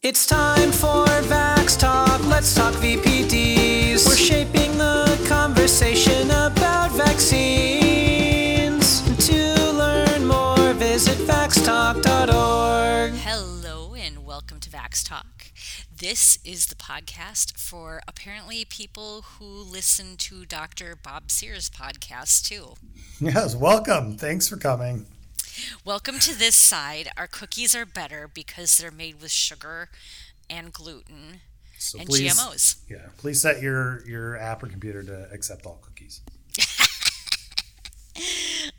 It's time for Vax Talk. Let's talk VPDs. We're shaping the conversation about vaccines. To learn more, visit vaxtalk.org. Hello and welcome to Vax Talk. This is the podcast for apparently people who listen to Dr. Bob Sears' podcast too. Yes, welcome. Thanks for coming. Welcome to this side. Our cookies are better because they're made with sugar and gluten So and please, GMOs. Yeah, please set your your app or computer to accept all cookies.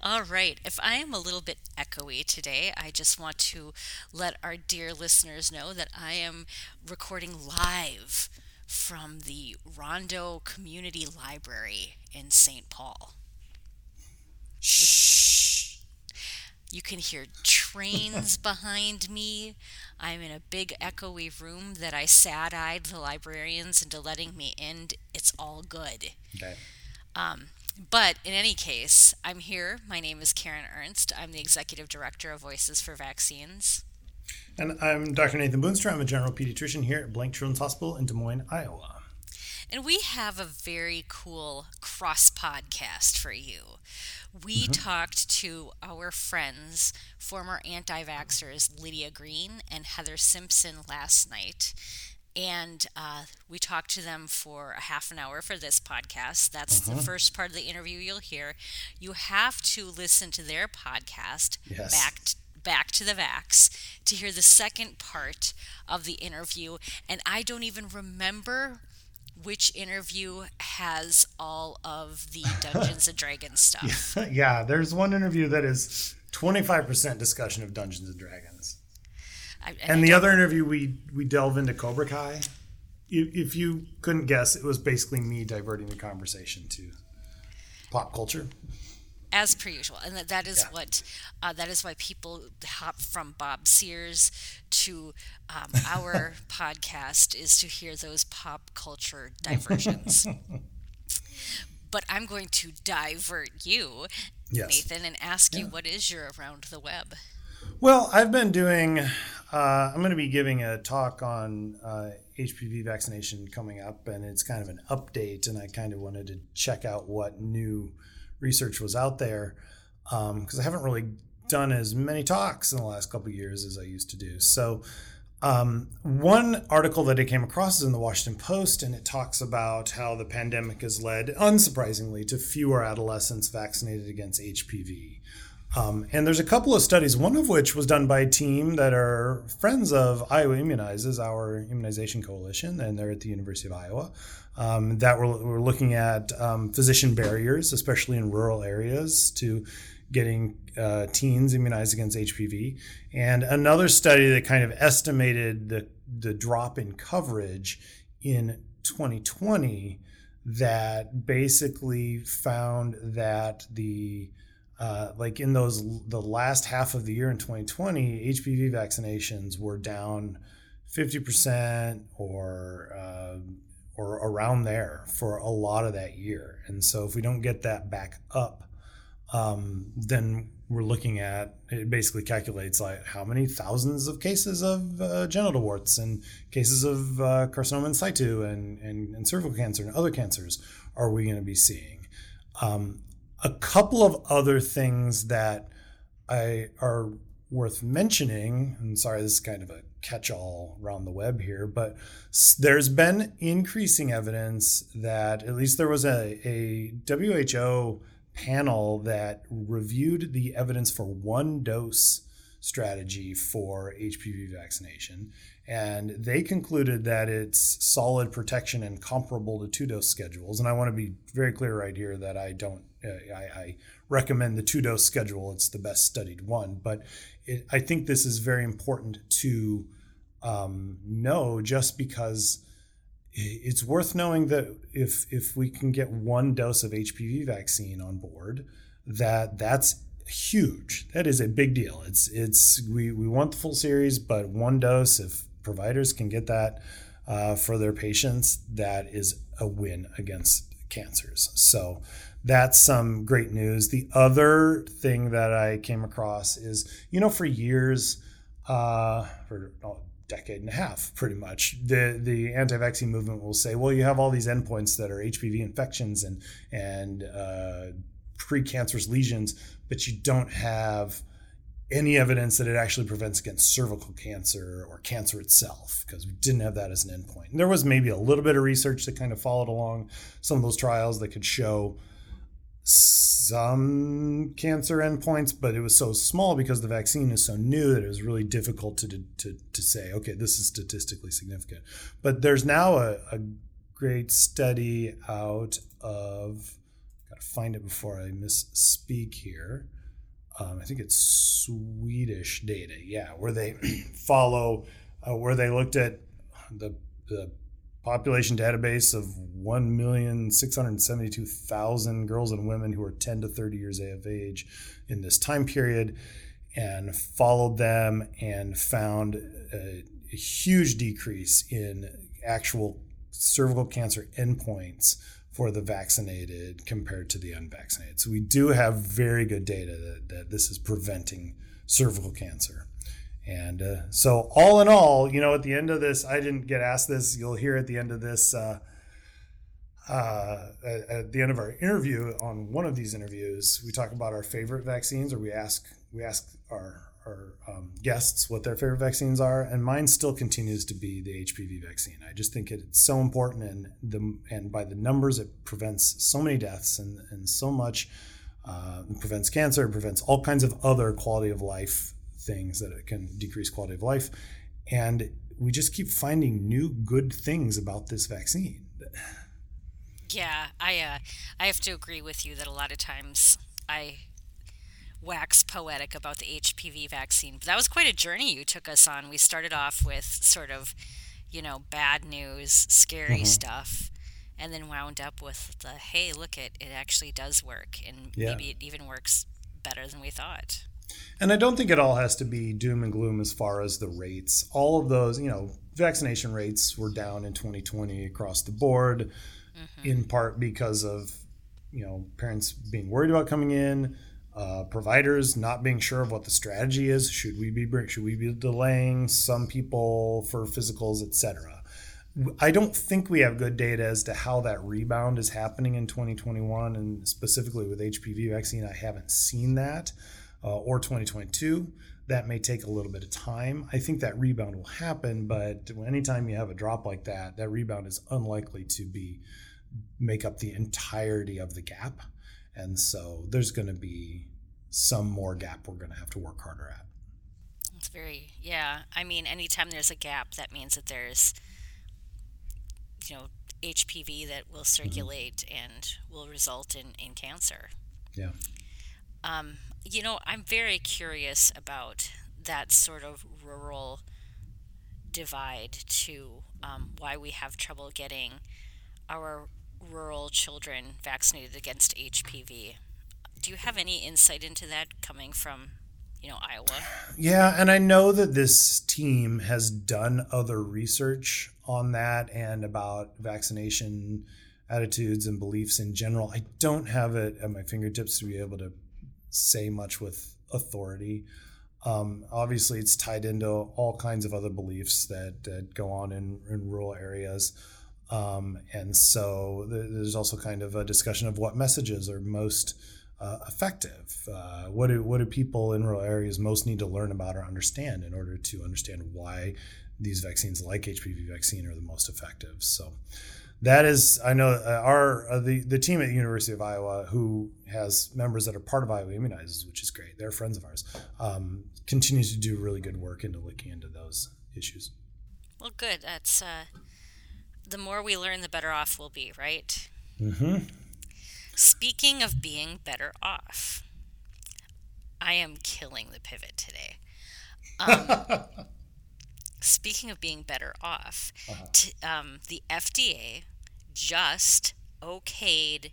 All right. If I am a little bit echoey today, I just want to let our dear listeners know that I am recording live from the Rondo Community Library in St. Paul. Shh. You can hear trains behind me. I'm in a big echoey room that I sad eyed the librarians into letting me in. It's all good. Okay. Um, but in any case, I'm here. My name is Karen Ernst. I'm the executive director of Voices for Vaccines. And I'm Dr. Nathan Boonstra. I'm a general pediatrician here at Blank Children's Hospital in Des Moines, Iowa. And we have a very cool cross podcast for you. We talked to our friends, former anti vaxxers Lydia Green and Heather Simpson last night. And uh, we talked to them for a half an hour for this podcast. That's the first part of the interview you'll hear. You have to listen to their podcast, Yes. back back to the vax to hear the second part of the interview and i don't even remember which interview has all of the dungeons and dragons stuff yeah, there's one interview that is 25% discussion of Dungeons and Dragons. I, And I the other interview, we we delve into Cobra Kai. If, if you couldn't guess, it was basically me diverting the conversation to pop culture. As per usual and that, that is Yeah. what uh, that is why people hop from bob sears to um, our podcast is to hear those pop culture diversions but i'm going to divert you Yes. nathan and ask you what is your around the web Well, I've been doing. Uh, I'm going to be giving a talk on uh, HPV vaccination coming up, and it's kind of an update. And I kind of wanted to check out what new research was out there because I haven't really done as many talks in the last couple of years as I used to do. So, um, one article that I came across is in the Washington Post, and it talks about how the pandemic has led, unsurprisingly, to fewer adolescents vaccinated against HPV. Um, and there's a couple of studies, one of which was done by a team that are friends of Iowa Immunizes, our immunization coalition, and they're at the University of Iowa. Um, that we're, we're looking at um, physician barriers, especially in rural areas, to getting uh, teens immunized against HPV. And another study that kind of estimated the, the drop in coverage in 2020 that basically found that the uh, like in those the last half of the year in 2020, HPV vaccinations were down 50% or uh, or around there for a lot of that year. And so if we don't get that back up, um, then we're looking at it basically calculates like how many thousands of cases of uh, genital warts and cases of uh, carcinoma in situ and, and, and cervical cancer and other cancers are we going to be seeing. Um, a couple of other things that I are worth mentioning, and sorry, this is kind of a catch-all around the web here, but there's been increasing evidence that at least there was a, a WHO panel that reviewed the evidence for one dose strategy for HPV vaccination, and they concluded that it's solid protection and comparable to two dose schedules. And I want to be very clear right here that I don't, uh, I, I recommend the two dose schedule. It's the best studied one, but it, I think this is very important to um, know just because it's worth knowing that if if we can get one dose of HPV vaccine on board, that that's huge. That is a big deal. It's it's we we want the full series, but one dose if providers can get that uh, for their patients, that is a win against cancers. So that's some great news. The other thing that I came across is, you know, for years, uh, for a decade and a half, pretty much. The the anti-vaccine movement will say, well, you have all these endpoints that are HPV infections and and uh, precancerous lesions, but you don't have any evidence that it actually prevents against cervical cancer or cancer itself because we didn't have that as an endpoint. And there was maybe a little bit of research that kind of followed along some of those trials that could show some cancer endpoints, but it was so small because the vaccine is so new that it was really difficult to, to, to say, okay, this is statistically significant. But there's now a, a great study out of, gotta find it before I misspeak here. Um, I think it's Swedish data, yeah, where they follow, uh, where they looked at the, the population database of 1,672,000 girls and women who are 10 to 30 years of age in this time period and followed them and found a, a huge decrease in actual cervical cancer endpoints for the vaccinated compared to the unvaccinated. So we do have very good data that, that this is preventing cervical cancer. And uh, so, all in all, you know, at the end of this, I didn't get asked this. You'll hear at the end of this, uh, uh, at, the end of our interview, on one of these interviews, we talk about our favorite vaccines, or we ask we ask our our um, guests what their favorite vaccines are, and mine still continues to be the HPV vaccine. I just think it's so important, and the and by the numbers, it prevents so many deaths and and so much. Uh, prevents cancer, prevents all kinds of other quality of life things that it can decrease quality of life. And we just keep finding new good things about this vaccine. Yeah, I uh, I have to agree with you that a lot of times I wax poetic about the HPV vaccine. But that was quite a journey you took us on. We started off with sort of, you know, bad news, scary mm-hmm. stuff, and then wound up with the hey, look it, it actually does work, and yeah. maybe it even works better than we thought. And I don't think it all has to be doom and gloom as far as the rates. All of those, you know, vaccination rates were down in 2020 across the board, mm-hmm. in part because of, you know, parents being worried about coming in, uh, providers not being sure of what the strategy is. Should we be should we be delaying some people for physicals, etc. I don't think we have good data as to how that rebound is happening in 2021, and specifically with HPV vaccine, I haven't seen that uh, or 2022. That may take a little bit of time. I think that rebound will happen, but anytime you have a drop like that, that rebound is unlikely to be make up the entirety of the gap. And so there's going to be some more gap we're going to have to work harder at. It's very, yeah. I mean, anytime there's a gap, that means that there's, you know, HPV that will mm-hmm. circulate mm-hmm. and will result in, in cancer. Yeah. Um, you know, I'm very curious about that sort of rural divide to um, why we have trouble getting our rural children vaccinated against HPV. Do you have any insight into that coming from, you know, Iowa? Yeah, and I know that this team has done other research on that and about vaccination attitudes and beliefs in general. I don't have it at my fingertips to be able to say much with authority. Um, obviously, it's tied into all kinds of other beliefs that, that go on in, in rural areas. Um, and so there's also kind of a discussion of what messages are most uh, effective. Uh, what do what do people in rural areas most need to learn about or understand in order to understand why these vaccines, like HPV vaccine, are the most effective? So that is, I know uh, our uh, the the team at University of Iowa who has members that are part of Iowa Immunizes, which is great. They're friends of ours. Um, continues to do really good work into looking into those issues. Well, good. That's uh, the more we learn, the better off we'll be, right? Mm-hmm. Speaking of being better off, I am killing the pivot today. Um, speaking of being better off, uh-huh. t- um, the FDA just okayed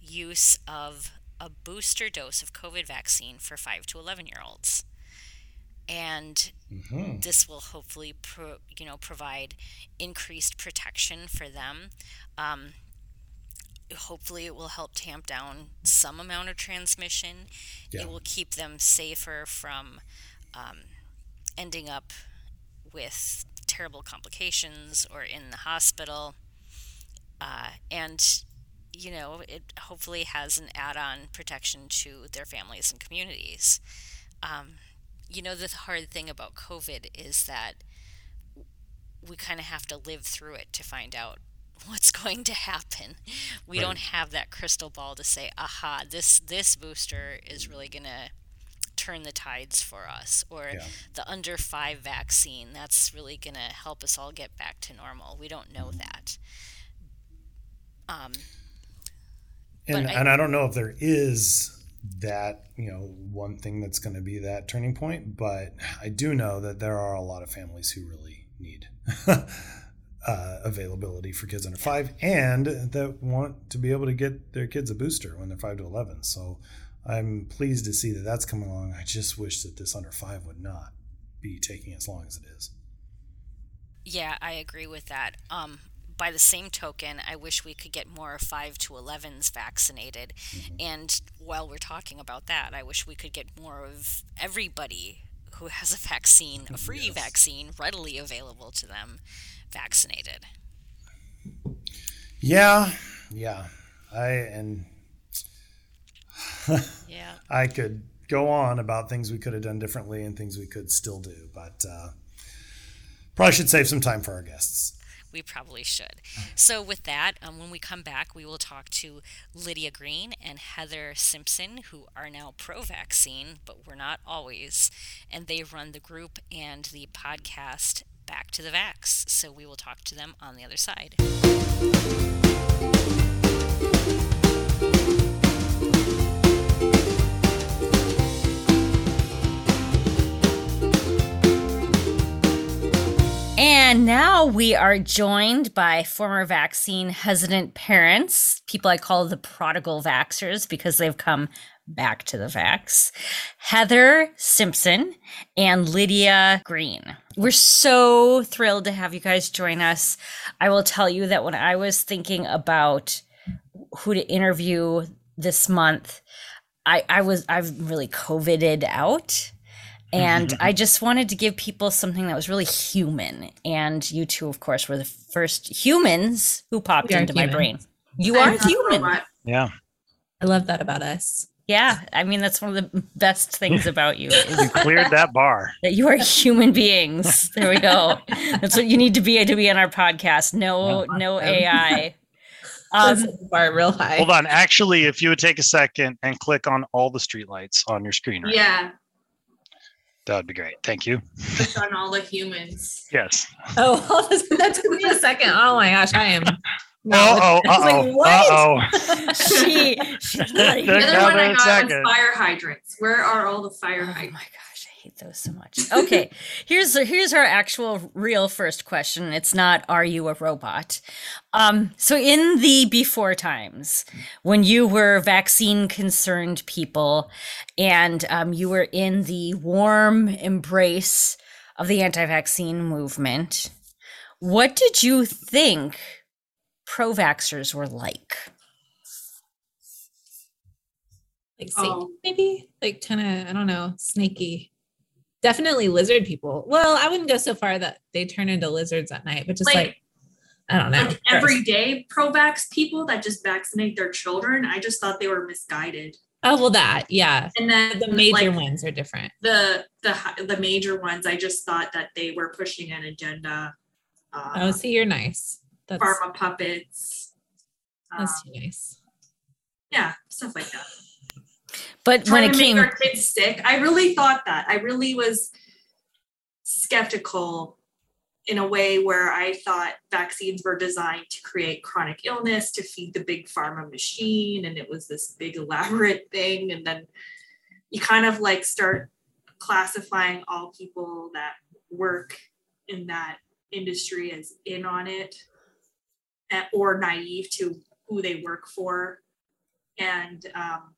use of a booster dose of COVID vaccine for 5 to 11 year olds. And mm-hmm. this will hopefully, pro, you know, provide increased protection for them. Um, hopefully, it will help tamp down some amount of transmission. Yeah. It will keep them safer from um, ending up with terrible complications or in the hospital. Uh, and, you know, it hopefully has an add on protection to their families and communities. Um, you know, the hard thing about COVID is that we kind of have to live through it to find out what's going to happen. We right. don't have that crystal ball to say, "Aha, this this booster is really going to turn the tides for us," or yeah. the under five vaccine that's really going to help us all get back to normal. We don't know mm-hmm. that. Um, and I, and I don't know if there is that you know one thing that's going to be that turning point, but I do know that there are a lot of families who really need. uh, availability for kids under five and that want to be able to get their kids a booster when they're five to 11. So I'm pleased to see that that's coming along. I just wish that this under five would not be taking as long as it is. Yeah, I agree with that. Um, by the same token, I wish we could get more 5 to 11s vaccinated. Mm-hmm. And while we're talking about that, I wish we could get more of everybody who has a vaccine, a free yes. vaccine, readily available to them, vaccinated. Yeah, yeah. I and yeah, I could go on about things we could have done differently and things we could still do, but uh, probably should save some time for our guests we probably should. So, with that, um, when we come back, we will talk to Lydia Green and Heather Simpson, who are now pro vaccine, but we're not always. And they run the group and the podcast Back to the Vax. So, we will talk to them on the other side. And now we are joined by former vaccine hesitant parents, people I call the prodigal vaxers because they've come back to the vax, Heather Simpson and Lydia Green. We're so thrilled to have you guys join us. I will tell you that when I was thinking about who to interview this month, I, I was I've really coveted out and I just wanted to give people something that was really human. And you two, of course, were the first humans who popped into human. my brain. You are human. Yeah. I love that about us. Yeah, I mean that's one of the best things about you. you cleared that bar. That you are human beings. There we go. That's what you need to be to be on our podcast. No, no AI. Um, bar real high. Hold on. Actually, if you would take a second and click on all the streetlights on your screen right Yeah. Now. That would be great. Thank you. Push on all the humans. Yes. Oh, that took me a second. Oh my gosh, I am. No, oh, oh, like, what? oh. she, she's like, the other one I got was fire hydrants. Where are all the fire hydrants? Oh my gosh, I hate those so much. Okay, here's here's our actual real first question. It's not "Are you a robot?" Um, so in the before times, when you were vaccine concerned people, and um, you were in the warm embrace of the anti-vaccine movement, what did you think pro vaxxers were like? Like maybe like kind of I don't know, snaky. Definitely lizard people. Well, I wouldn't go so far that they turn into lizards at night, but just like, like I don't know. Like everyday pro-vax people that just vaccinate their children, I just thought they were misguided. Oh well, that yeah. And then the major like, ones are different. The the the major ones, I just thought that they were pushing an agenda. Uh, oh, see, you're nice. That's, pharma puppets. That's um, nice. Yeah, stuff like that. But when it came, our kids sick, I really thought that. I really was skeptical in a way where I thought vaccines were designed to create chronic illness, to feed the big pharma machine, and it was this big elaborate thing. And then you kind of like start classifying all people that work in that industry as in on it or naive to who they work for. And um,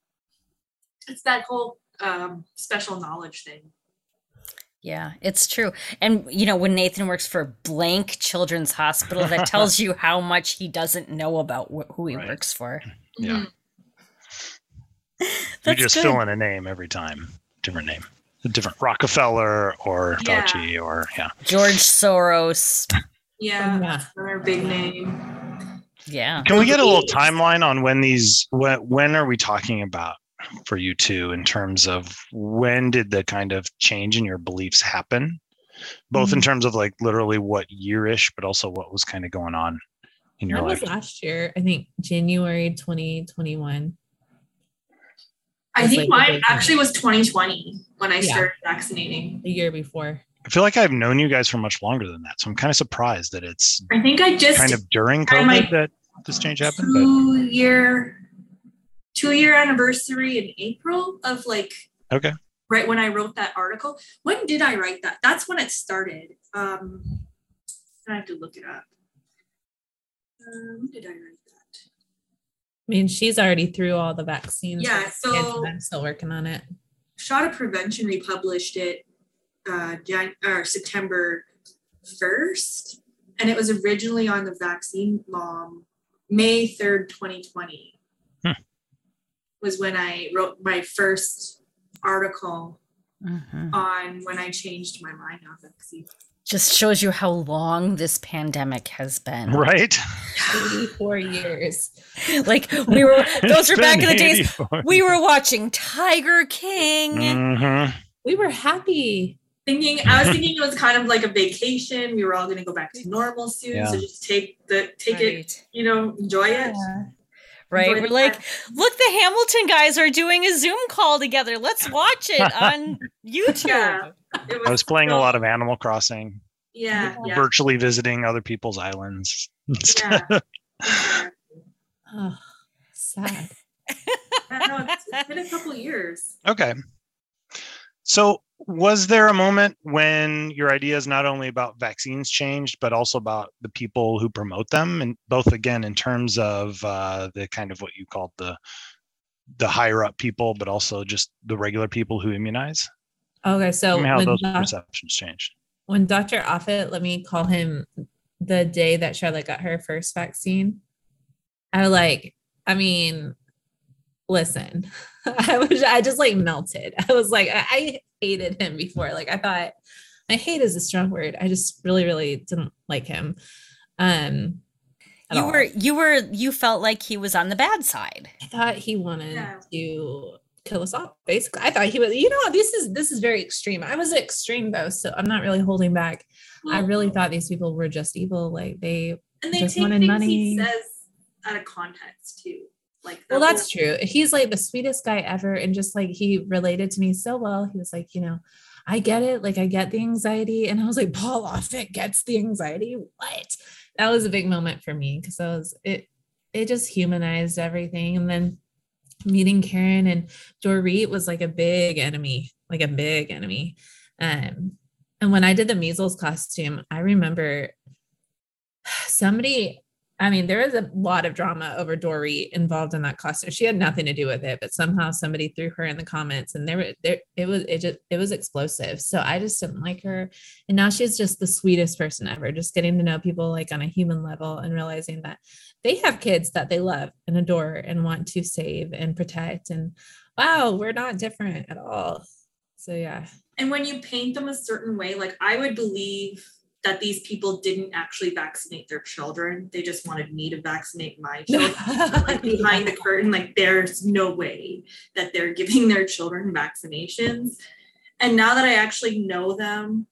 it's that whole um, special knowledge thing. Yeah, it's true. And you know, when Nathan works for blank children's hospital, that tells you how much he doesn't know about wh- who he right. works for. Yeah. Mm-hmm. you just good. fill in a name every time, different name. a different Rockefeller or Yeah. Fauci or yeah. George Soros. Yeah, Yeah. that's another big name. Yeah. Can we get a little timeline on when these when when are we talking about for you too in terms of when did the kind of change in your beliefs happen? Both in Mhm. terms of like literally what year-ish, but also what was kind of going on in your That life. was last year, I think January 2021. I think like mine actually was 2020 when I Yeah. started vaccinating. The year before. I feel like I've known you guys for much longer than that. So I'm kind of surprised that it's I think I just kind of during I might- COVID that this change happened. But two year two year anniversary in April of like okay. right when I wrote that article. When did I write that? That's when it started. Um, I have to look it up. Um, when did I write that? I mean, she's already through all the vaccines. Yeah, so- I'm still working on it. Shot of Prevention republished it uh, Jan- or September 1st, and it was originally on the Vaccine Mom May 3rd, 2020. Was when I wrote my first article Mhm. on when I changed my mind on vaccine. Just shows you how long this pandemic has been. Right. 84 years. Like we were those were back in the days we were watching Tiger King. Mhm. We were happy. Thinking, I was thinking it was kind of like a vacation. We were all going to go back to normal soon, so just take the take it, you know, enjoy it. Right. Enjoy We're like, look, the Hamilton guys are doing a Zoom call together. Let's watch it on YouTube. Yeah. It I was playing a lot of Animal Crossing, Yeah, yeah, virtually visiting other people's islands. yeah. Oh, sad. Yeah, no, it's, it's been a couple years. Okay. So, was there a moment when your ideas not only about vaccines changed, but also about the people who promote them, and both again in terms of uh, the kind of what you called the the higher up people, but also just the regular people who immunize? Okay, so how when, those doc- perceptions changed. when Dr. Offit let me call him the day that Charlotte got her first vaccine, I was like, I mean, listen, I was I just like melted. I was like, I, I hated him before. Like I thought I hate is a strong word. I just really, really didn't like him. Um You all. were you were you felt like he was on the bad side. I thought he wanted Yeah. to kill us all. Basically, I thought he was. You know, this is this is very extreme. I was extreme though, so I'm not really holding back. I really thought these people were just evil. Like they. and they just take wanted things money. he says out of context too. Like Well, that's true. He's like the sweetest guy ever, and just like he related to me so well. He was like, you know, I get it. Like I get the anxiety, and I was like, Paul Offit gets the anxiety. What? That was a big moment for me because I was it. It just humanized everything, and then meeting Karen and Dorit was like a big enemy, like a big enemy. Um, and when I did the measles costume, I remember somebody, I mean, there is a lot of drama over Dorit involved in that costume. She had nothing to do with it, but somehow somebody threw her in the comments and there there it was it just it was explosive. So I just didn't like her. And now she's just the sweetest person ever, just getting to know people like on a human level and realizing that they have kids that they love and adore and want to save and protect. And wow, we're not different at all. So yeah. and when you paint them a certain way, like I would believe that these people didn't actually vaccinate their children. They just wanted me to vaccinate my children. like behind the curtain, like there's no way that they're giving their children vaccinations. And now that I actually know them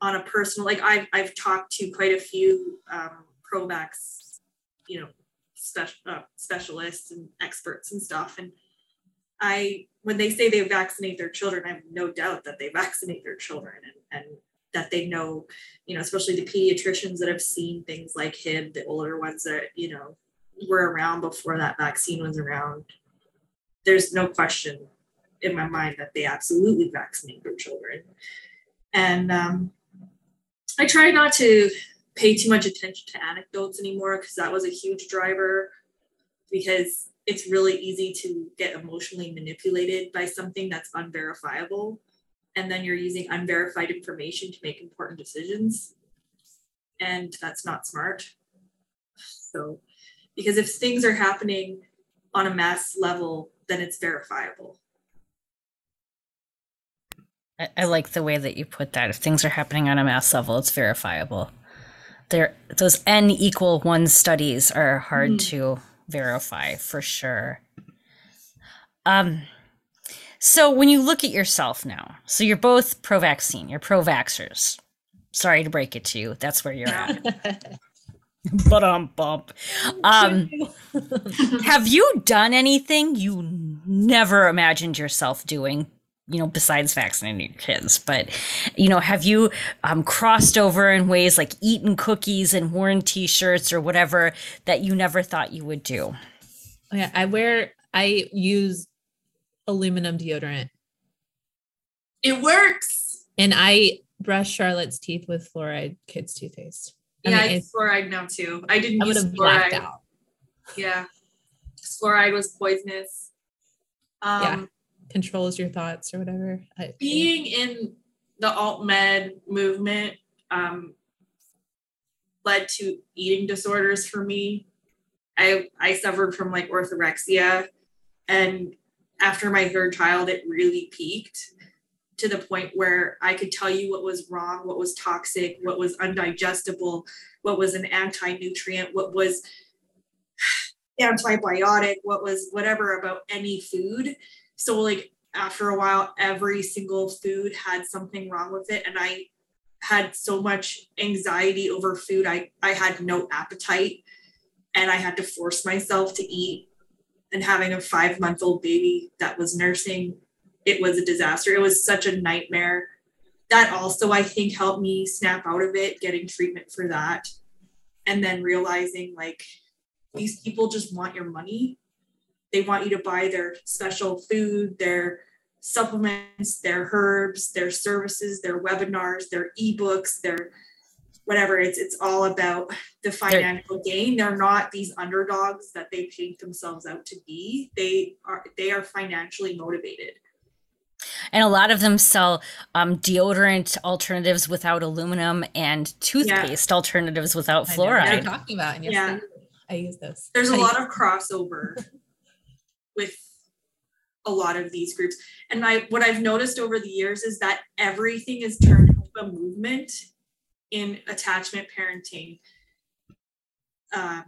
on a personal, like I've I've talked to quite a few um, pro-vax, you know, special uh, specialists and experts and stuff, and I when they say they vaccinate their children, I have no doubt that they vaccinate their children and, and that they know, you know, especially the pediatricians that have seen things like HIB, the older ones that, you know, were around before that vaccine was around. There's no question in my mind that they absolutely vaccinate their children. And um, I try not to pay too much attention to anecdotes anymore because that was a huge driver because it's really easy to get emotionally manipulated by something that's unverifiable and then you're using unverified information to make important decisions and that's not smart so because if things are happening on a mass level then it's verifiable I, I like the way that you put that. If things are happening on a mass level, it's verifiable. There, those n equal one studies are hard Mhm. to verify for sure. Um, so when you look at yourself now, so you're both pro-vaccine, you're pro-vaxxers. Sorry to break it to you, that's where you're at. But um bump. Um, have you done anything you never imagined yourself doing? You know, besides vaccinating your kids, but you know, have you um, crossed over in ways like eaten cookies and worn T-shirts or whatever that you never thought you would do? Oh, yeah, I wear I use aluminum deodorant It works. and I brush Charlotte's teeth with fluoride kids toothpaste. I Yeah, mean, I fluoride now too. I didn't I use have blacked fluoride. out. Yeah. Fluoride was poisonous. Um, Yeah. Controls your thoughts or whatever. I, being in the alt med movement um, led to eating disorders for me. I I suffered from like orthorexia, and after my third child, it really peaked to the point where I could tell you what was wrong, what was toxic, what was undigestible, what was an anti-nutrient, what was antibiotic, what was whatever about any food. So like after a while, every single food had something wrong with it. And I had so much anxiety over food. I, I had no appetite and I had to force myself to eat. And having a five month old baby that was nursing, it was a disaster. It was such a nightmare. That also, I think, helped me snap out of it, getting treatment for that. And then realizing like these people just want your money they want you to buy their special food, their supplements, their herbs, their services, their webinars, their ebooks, their whatever. It's it's all about the financial gain. They're not these underdogs that they paint themselves out to be. They are they are financially motivated. And a lot of them sell um, deodorant alternatives without aluminum and toothpaste alternatives without I know what you're fluoride. talking about. And yes, Yeah. I use- I use those. There's a lot of crossover with a lot of these groups. And I what I've noticed over the years is that everything is turned into a movement in attachment parenting. Um,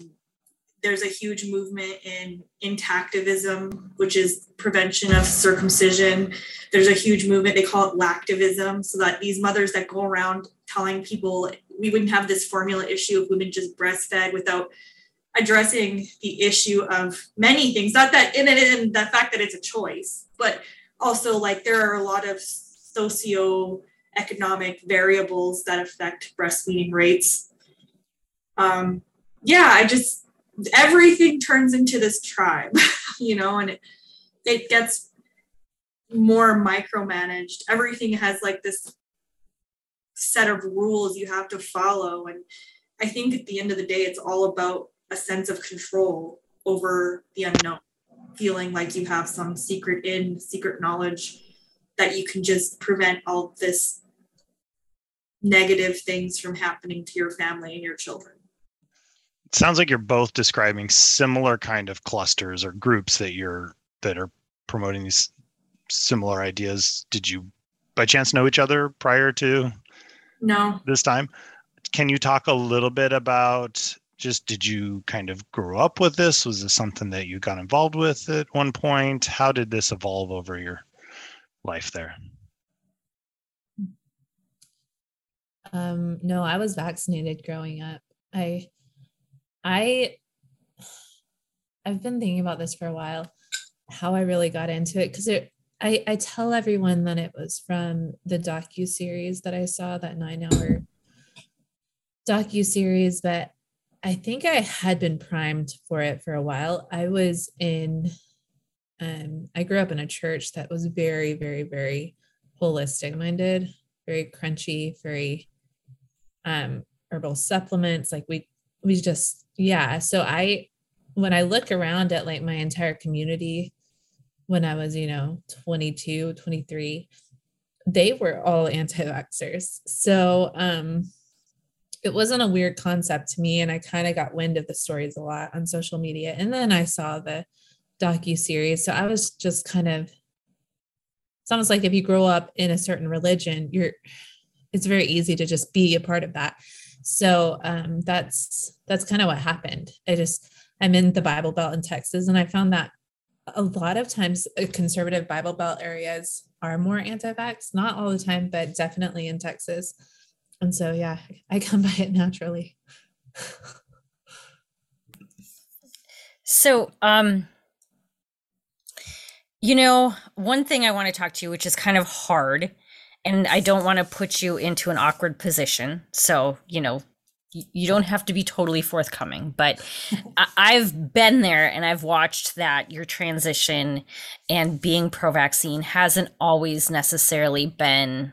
there's a huge movement in intactivism, which is prevention of circumcision. There's a huge movement, they call it lactivism, so that these mothers that go around telling people we wouldn't have this formula issue if women just breastfed without addressing the issue of many things not that in in the fact that it's a choice but also like there are a lot of socio-economic variables that affect breastfeeding rates. Um yeah i just everything turns into this tribe you know and it, it gets more micromanaged. Everything has like this set of rules you have to follow and i think at the end of the day it's all about a sense of control over the unknown, feeling like you have some secret in, secret knowledge that you can just prevent all this negative things from happening to your family and your children. It sounds like you're both describing similar kind of clusters or groups that you're that are promoting these similar ideas. Did you by chance know each other prior to No, this time? Can you talk a little bit about just did you kind of grow up with this? Was this something that you got involved with at one point? How did this evolve over your life there? Um, no, I was vaccinated growing up. I, I, I've been thinking about this for a while, how I really got into it because it. I, I tell everyone that it was from the docu series that I saw that nine hour docu series, but I think I had been primed for it for a while. I was in, um, I grew up in a church that was very, very, very holistic minded, very crunchy, very um herbal supplements like we we just yeah. So i when i look around at like my entire community when i was you know 22 23 they were all anti-vaxxers. So um it wasn't a weird concept to me and i kind of got wind of the stories a lot on social media and then i saw the docu series so i was just kind of it's almost like if you grow up in a certain religion, you're it's very easy to just be a part of that. So um, that's that's kind of what happened. I just I'm in the Bible Belt in Texas, and I found that a lot of times uh, conservative Bible Belt areas are more anti-vax. Not all the time, but definitely in Texas. And so yeah, I come by it naturally. So, um, you know, one thing I want to talk to you, which is kind of hard, and I don't want to put you into an awkward position. So, you know, you don't have to be totally forthcoming, but I've been there and I've watched that your transition and being pro vaccine hasn't always necessarily been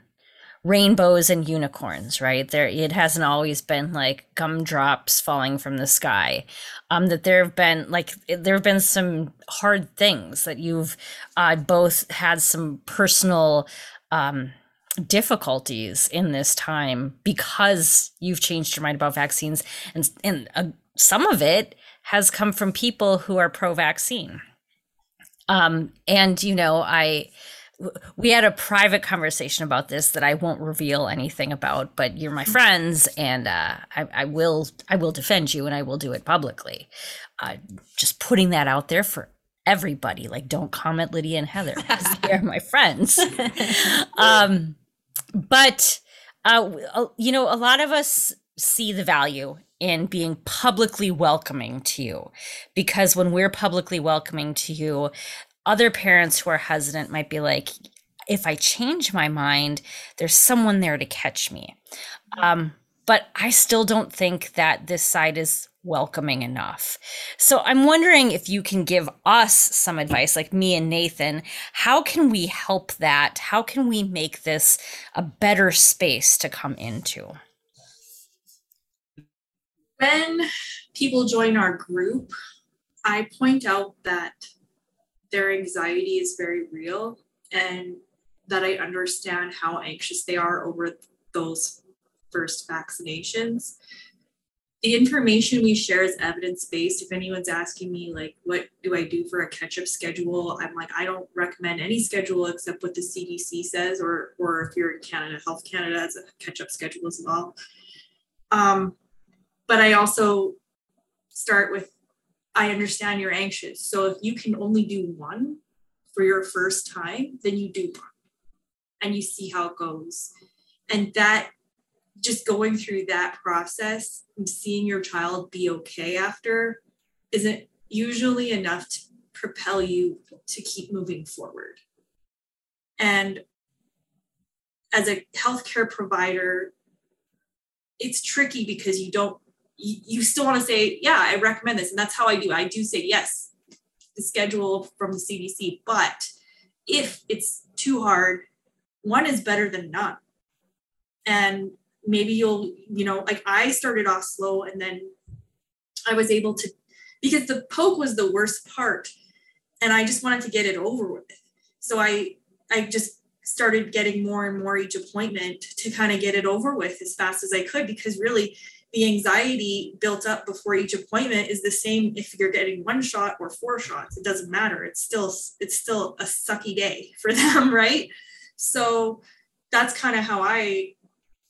rainbows and unicorns, right? There, it hasn't always been like gumdrops falling from the sky. Um, that there have been like there have been some hard things that you've uh, both had some personal um, difficulties in this time because you've changed your mind about vaccines, and and uh, some of it has come from people who are pro-vaccine. Um, and you know, I we had a private conversation about this that I won't reveal anything about, but you're my mm-hmm. friends, and uh, I, I, will I will defend you, and I will do it publicly. Uh, just putting that out there for everybody. Like, don't comment Lydia and Heather because they're my friends. um, but uh, uh, you know, a lot of us see the value in being publicly welcoming to you because when we're publicly welcoming to you other parents who are hesitant might be like, if I change my mind, there's someone there to catch me. Um, but I still don't think that this side is welcoming enough. So I'm wondering if you can give us some advice, like me and Nathan. How can we help that? How can we make this a better space to come into? When people join our group, I point out that their anxiety is very real and that I understand how anxious they are over those first vaccinations. The information we share is evidence based. If anyone's asking me, like, what do I do for a catch up schedule? I'm like, I don't recommend any schedule except what the CDC says, or, or if you're in Canada, Health Canada has a catch up schedule as well. Um, but I also start with I understand you're anxious. So if you can only do one for your first time, then you do one and you see how it goes. And that just going through that process and seeing your child be okay after isn't usually enough to propel you to keep moving forward. And as a healthcare provider, it's tricky because you don't you, you still want to say, yeah, I recommend this. And that's how I do. I do say, yes, the schedule from the CDC. But if it's too hard, one is better than none. And maybe you'll, you know, like I started off slow and then I was able to, because the poke was the worst part. And I just wanted to get it over with. So I, I just started getting more and more each appointment to kind of get it over with as fast as I could because really the anxiety built up before each appointment is the same if you're getting one shot or four shots it doesn't matter it's still it's still a sucky day for them right so that's kind of how i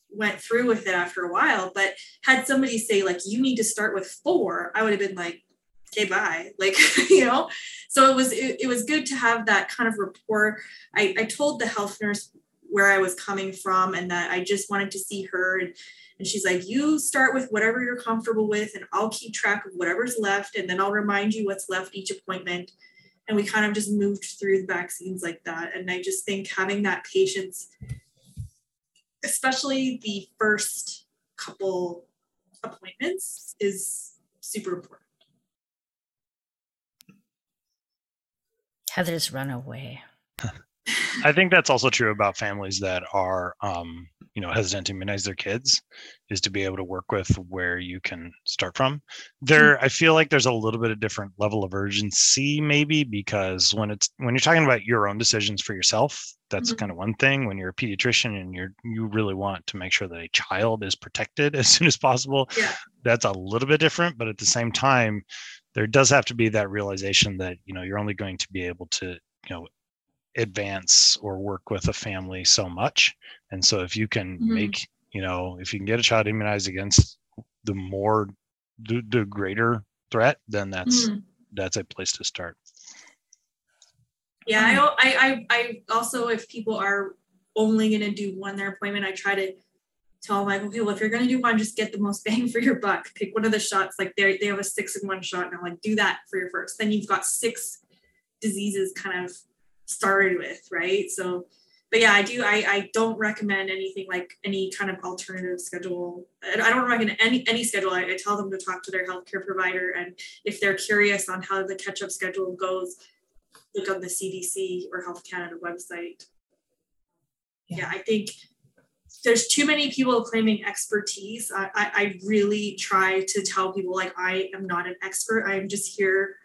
went through with it after a while but had somebody say like you need to start with four i would have been like okay bye like you know so it was it, it was good to have that kind of rapport I, I told the health nurse where i was coming from and that i just wanted to see her and and she's like, You start with whatever you're comfortable with, and I'll keep track of whatever's left. And then I'll remind you what's left each appointment. And we kind of just moved through the vaccines like that. And I just think having that patience, especially the first couple appointments, is super important. Heather's run away. I think that's also true about families that are, um, you know, hesitant to immunize their kids, is to be able to work with where you can start from. There, mm-hmm. I feel like there's a little bit of different level of urgency, maybe because when it's when you're talking about your own decisions for yourself, that's mm-hmm. kind of one thing. When you're a pediatrician and you're you really want to make sure that a child is protected as soon as possible, yeah. that's a little bit different. But at the same time, there does have to be that realization that you know you're only going to be able to you know advance or work with a family so much. And so if you can Mhm. make, you know, if you can get a child immunized against the more the, the greater threat, then that's Mhm. that's a place to start. Yeah, I, mm. I, I, I also, if people are only gonna do one their appointment, I try to tell them like, okay, well, if you're gonna do one, just get the most bang for your buck. Pick one of the shots. Like they they have a six in one shot, and I'm like, do that for your first. Then you've got six diseases kind of started with, right? So, but yeah, I do. I I don't recommend anything like any kind of alternative schedule. I I don't recommend any any schedule. I, I tell them to talk to their healthcare provider, and if they're curious on how the catch up schedule goes, look on the CDC or Health Canada website. Yeah. Yeah, I think there's too many people claiming expertise. I, I, I really try to tell people like I am not an expert. I am just here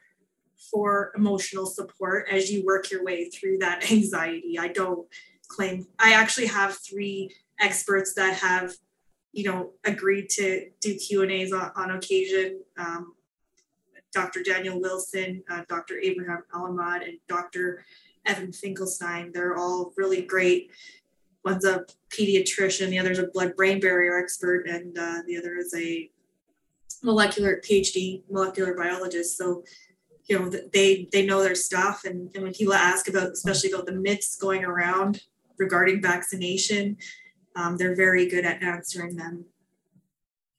for emotional support as you work your way through that anxiety. I don't claim I actually have three experts that have, you know, agreed to do Q and A's on, on occasion. Um, Dr. Daniel Wilson, uh, Dr. Abraham Alamad, and Dr. Evan Finkelstein. They're all really great. One's a pediatrician, the other's a blood brain barrier expert, and uh, the other is a molecular PhD molecular biologist. So, you know, they they know their stuff. And, and when people ask about, especially about the myths going around regarding vaccination, um, they're very good at answering them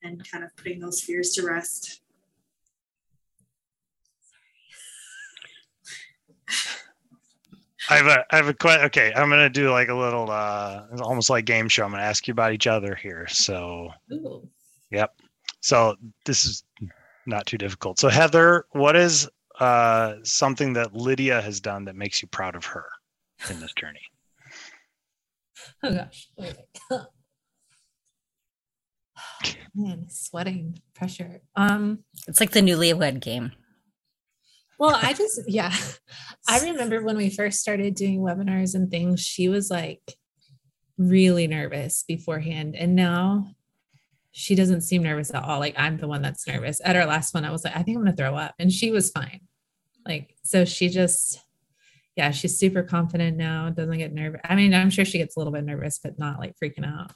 and kind of putting those fears to rest. I have a I have a question. Okay, I'm gonna do like a little uh it's almost like game show. I'm gonna ask you about each other here. So Ooh. so this is not too difficult. So Heather, what is uh something that Lydia has done that makes you proud of her in this journey? Oh gosh. Wait, wait. Man, sweating pressure. Um, It's like the newlywed game. Well, I just yeah. I remember when we first started doing webinars and things, she was like really nervous beforehand. And now she doesn't seem nervous at all. Like I'm the one that's nervous. At our last one, I was like, I think I'm gonna throw up. And she was fine. Like, so she just yeah, she's super confident now, doesn't get nervous. I mean, I'm sure she gets a little bit nervous, but not like freaking out.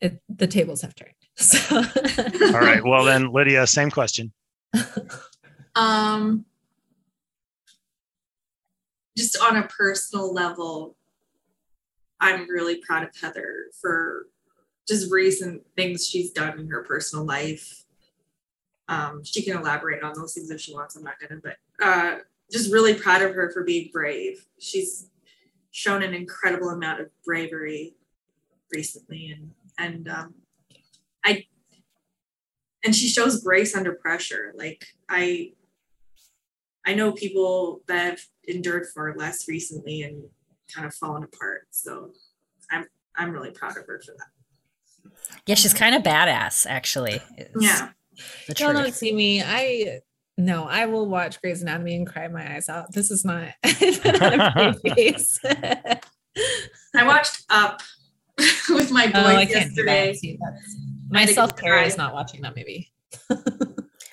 It, the tables have turned. So All right. Well then, Lydia, same question. Um, just on a personal level, I'm really proud of Heather for just recent things she's done in her personal life. Um, she can elaborate on those things if she wants. I'm not gonna, but uh, just really proud of her for being brave. She's shown an incredible amount of bravery recently, and and um, I and she shows grace under pressure. Like I I know people that have endured far less recently and kind of fallen apart. So I'm I'm really proud of her for that. Yeah, she's kind of badass, actually. Yeah. The Y'all don't see me. I no, I will watch Grey's Anatomy and cry my eyes out. This is not I a face. I watched Up with my boys oh, I can't yesterday. that. See, that's, I my self care is not watching that movie.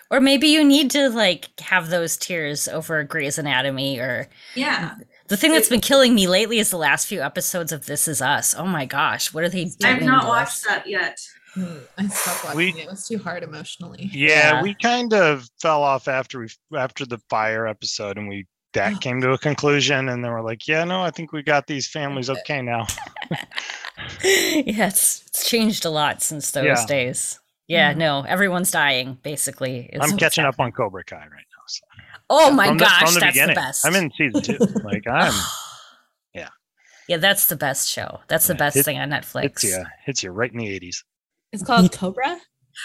Or maybe you need to like have those tears over Grey's Anatomy or Yeah. the thing that's been killing me lately is the last few episodes of This Is Us. Oh my gosh, what are they doing? I've not watched us? that yet. I stopped watching We- it. It was too hard emotionally. Yeah, Yeah. we kind of fell off after we after the fire episode, and we that oh. came to a conclusion, and then we're like, yeah, no, I think we got these families okay now. yeah, it's it's changed a lot since those Yeah. days. Yeah, Mhm. no, everyone's dying basically. is I'm what's catching up on Cobra Kai right now. So. Oh my from gosh, from the that's beginning. the best. I'm in season two. Like I'm yeah. Yeah, that's the best show. That's the best hit- thing on Netflix. hits you hits you right in the 80s. It's called Cobra.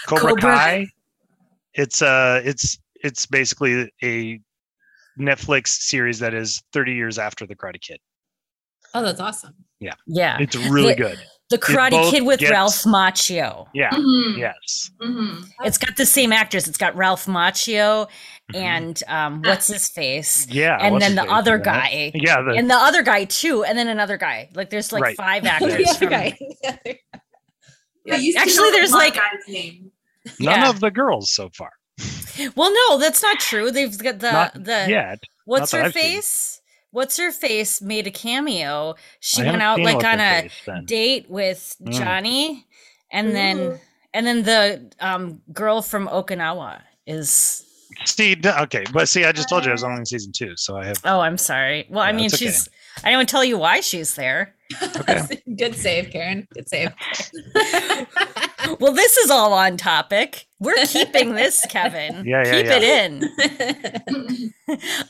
Cobra, Cobra- Kai. It's uh it's it's basically a Netflix series that is 30 years after the Karate Kid. Oh, that's awesome. Yeah. Yeah. It's really The- good. The Karate Kid with gets- Ralph Macchio. Yeah. Mhm, Yes. mhm. It's got the same actors. It's got Ralph Macchio Mhm. and um, what's his face? yeah. and then the face other is in it. guy. Yeah, the, And the other guy too, and then another guy. Like there's like Right. five the actors. other from- guy. I used to Actually, there's like- name. none Yeah. of the girls so far. Well, no, that's not true. They've got the Not the yet. what's not that her I've seen. Face? what's her face made a cameo. She I went out like on a Face date with Mm. Johnny, and then and then the um, girl from Okinawa is. See, okay, but see, I just told you I was only in season two, so I have. Oh, I'm sorry. Well, I mean, it's okay. she's. I don't tell you why she's there. Okay. Good save, Karen. Good save. Well, this is all on topic. We're keeping this, Kevin. Yeah, yeah, Keep yeah. it in.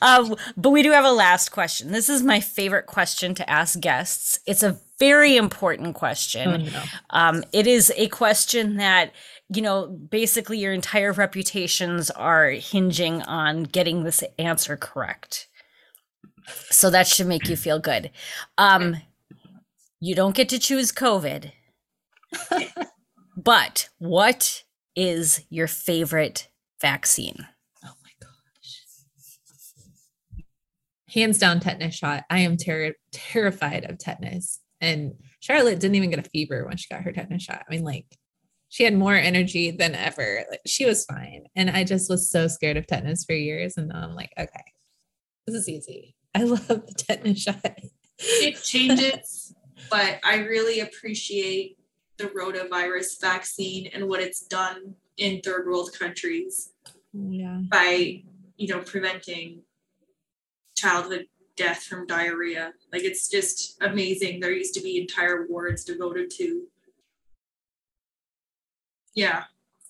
Um, but we do have a last question. This is my favorite question to ask guests. It's a very important Oh, question. no. Um, it is a question that, you know, basically your entire reputations are hinging on getting this answer correct. So that should make you feel good. Um, you don't get to choose COVID. but what is your favorite vaccine? Oh my gosh. Hands down, tetanus shot. I am ter- terrified of tetanus. And Charlotte didn't even get a fever when she got her tetanus shot. I mean, like, she had more energy than ever. Like, she was fine. And I just was so scared of tetanus for years. And now I'm like, okay, this is easy. I love the tetanus shot. it changes, but I really appreciate the rotavirus vaccine and what it's done in third world countries Yeah. by, you know, preventing childhood death from diarrhea. Like it's just amazing. There used to be entire wards devoted to. Yeah.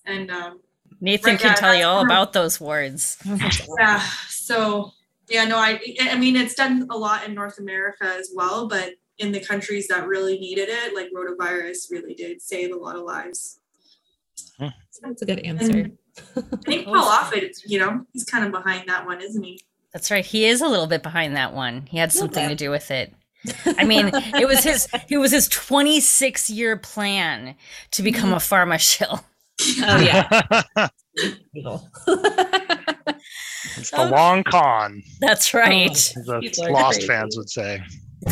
And um Nathan Right, can yeah, tell you all about those wards yeah, so yeah, no, I I mean it's done a lot in North America as well, but in the countries that really needed it, like rotavirus really did save a lot of lives. Uh-huh. That's a good answer. I think Paul Offit, you know, he's kind of behind that one, isn't he? That's right. He is a little bit behind that one. He had Little something to do with it. I mean, it was his it was his 26 year plan to become a mm-hmm. pharma shill. Oh, yeah. It's the long con, That's right. as the Lost crazy. fans would say.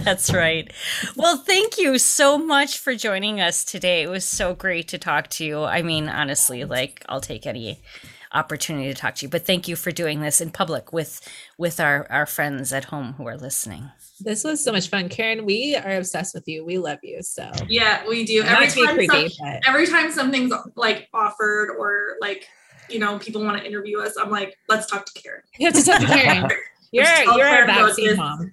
That's right. Well, thank you so much for joining us today. It was so great to talk to you. I mean, honestly, like I'll take any opportunity to talk to you, but thank you for doing this in public with with our our friends at home who are listening. This was so much fun. Karen, we are obsessed with you. We love you. So Yeah, we do. Every time, creepy, some- but every time something's like offered or like, you know, people want to interview us, I'm like, let's talk to Karen. you have to talk to Karen. You're you're our Karen vaccine mom.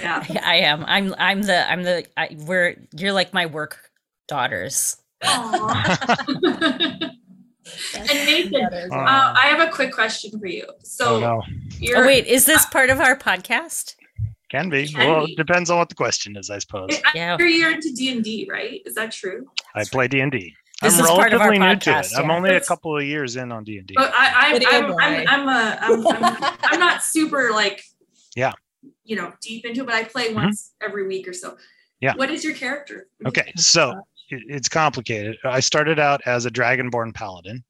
Yeah. I am. I'm I'm the I'm the I, we're you're like my work daughters. And Nathan, Uh, I have a quick question for you. So oh no, you're Oh wait, is this part of our podcast? can be. Can well, be. it depends on what the question is, I suppose. I Yeah. hear you're into D and D, right? Is that true? I play D and D. This I'm is part of our relatively new to it. podcast, I'm yeah. only a couple of years in on D and D. But I, I, I'm. I'm, I'm, a, I'm, I'm, I'm not super like, Yeah. You know, deep into it, but I play once every week or so. Yeah. What is your character? Okay, so it, it's complicated. I started out as a dragonborn paladin.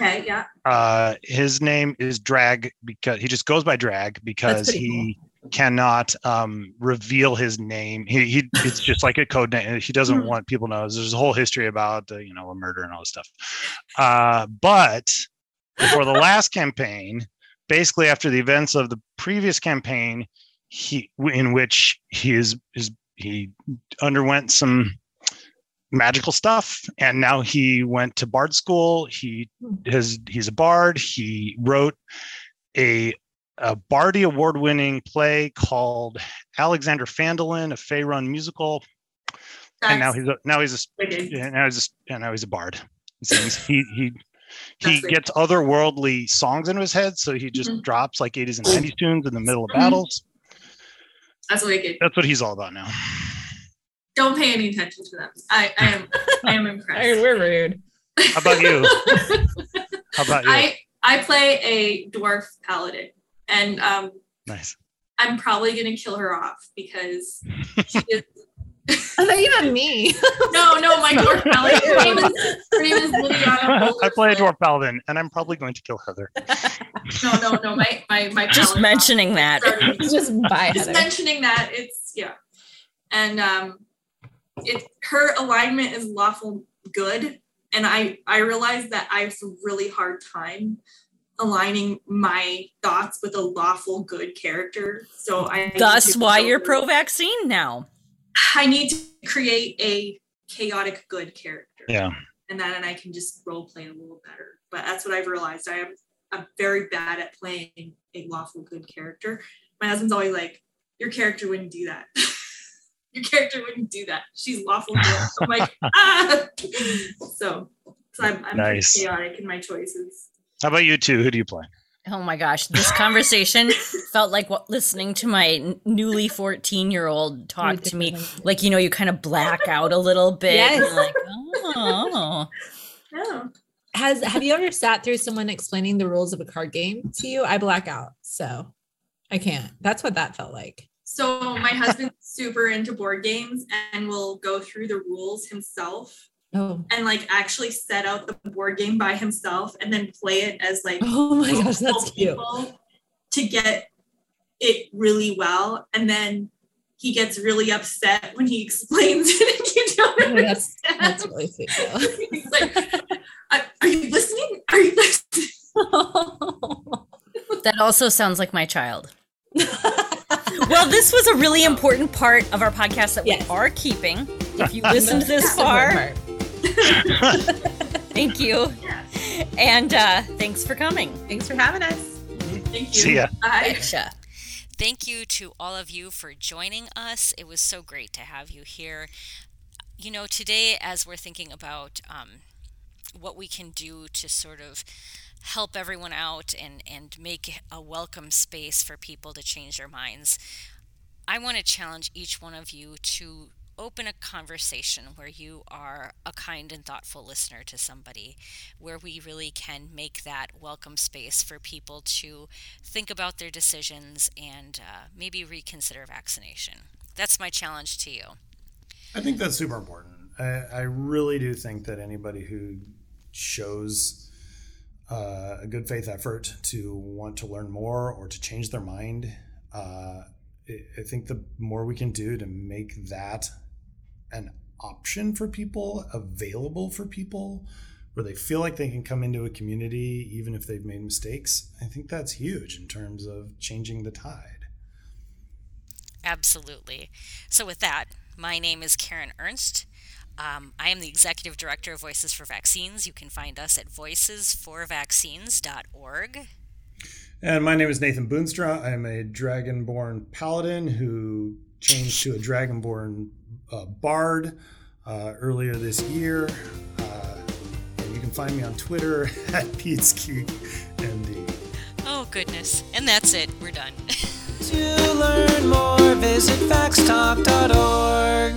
Okay, yeah. Uh, his name is Drag because he just goes by Drag because he cannot um, reveal his name. He, he it's just like a code name. He doesn't Mhm. want people to know. There's a whole history about uh, you know a murder and all this stuff. Uh, but before the last campaign, basically after the events of the previous campaign, he in which he is is he underwent some magical stuff and now he went to bard school. He has he's a bard. He wrote a a bardy award winning play called alexander fandolin a fey run musical. And now he's a now he's a now he's a, now he's a bard. He sings he he he That's gets otherworldly songs into his head so he just Mhm. drops like 80s and 90s tunes in the middle of battles That's wicked. that's what he's all about now Don't pay any attention to them. I, I am, I am Sorry, impressed. we're rude. how about you how about you I, I play a dwarf paladin, and um, nice I'm probably gonna kill her off because she is I thought you meant me. No, no, my dwarf paladin. Her name is, her name is Liliana I play a dwarf paladin, and I'm probably going to kill Heather. No, no, no. My my my. Just mentioning that. Sorry. Just buy Just Heather. mentioning that it's yeah, and um, it her alignment is lawful good, and I I realized that I have a really hard time aligning my thoughts with a lawful good character. So I need Thus, why you're pro vaccine now. I need to create a chaotic good character. Yeah. And then I can just role play a little better. But that's what I've realized. I am I'm very bad at playing a lawful good character. My husband's always like, Your character wouldn't do that. Your character wouldn't do that. She's lawful good. I'm like, ah so, so I'm, I'm Nice. chaotic in my choices. How about you two? Who do you play? Oh my gosh, this conversation felt like what, listening to my newly 14 year old talk to me. Like, you know, you kind of black out a little bit. Yes. You're like, oh. Oh. Has have you ever sat through someone explaining the rules of a card game to you? I black out, so I can't. That's what that felt like. So my husband's super into board games and will go through the rules himself Oh, and like actually set out the board game by himself and then play it as like oh my gosh, multiple that's cute. people to get it really well and then he gets really upset when he explains it and you don't Oh, that's understand. that's really sweet. though. He's like, "Are- are you listening? Are you listening? That also sounds like my child. well, this was a really important part of our podcast that Yes. we are keeping. If you listened this That's important far, part. thank you. And uh, thanks for coming. Thanks for having us. Thank you. See ya. Bye. Gotcha. Thank you to all of you for joining us. It was so great to have you here. You know, today, as we're thinking about um, what we can do to sort of help everyone out and, and make a welcome space for people to change their minds, I want to challenge each one of you to open a conversation where you are a kind and thoughtful listener to somebody, where we really can make that welcome space for people to think about their decisions and uh, maybe reconsider vaccination. That's my challenge to you. I think that's super important. I, I really do think that anybody who shows uh, a good faith effort to want to learn more or to change their mind, uh, I, I think the more we can do to make that an option for people, available for people, where they feel like they can come into a community even if they've made mistakes, I think that's huge in terms of changing the tide. Absolutely. So, with that, my name is Karen Ernst. Um, I am the executive director of Voices for Vaccines. You can find us at voicesforvaccines.org. And my name is Nathan Boonstra. I'm a dragonborn paladin who changed to a dragonborn bard uh, earlier this year. Uh, and you can find me on Twitter at PedsGeekMD. Oh, goodness. And that's it. We're done. To learn more, visit vaxtalk.org.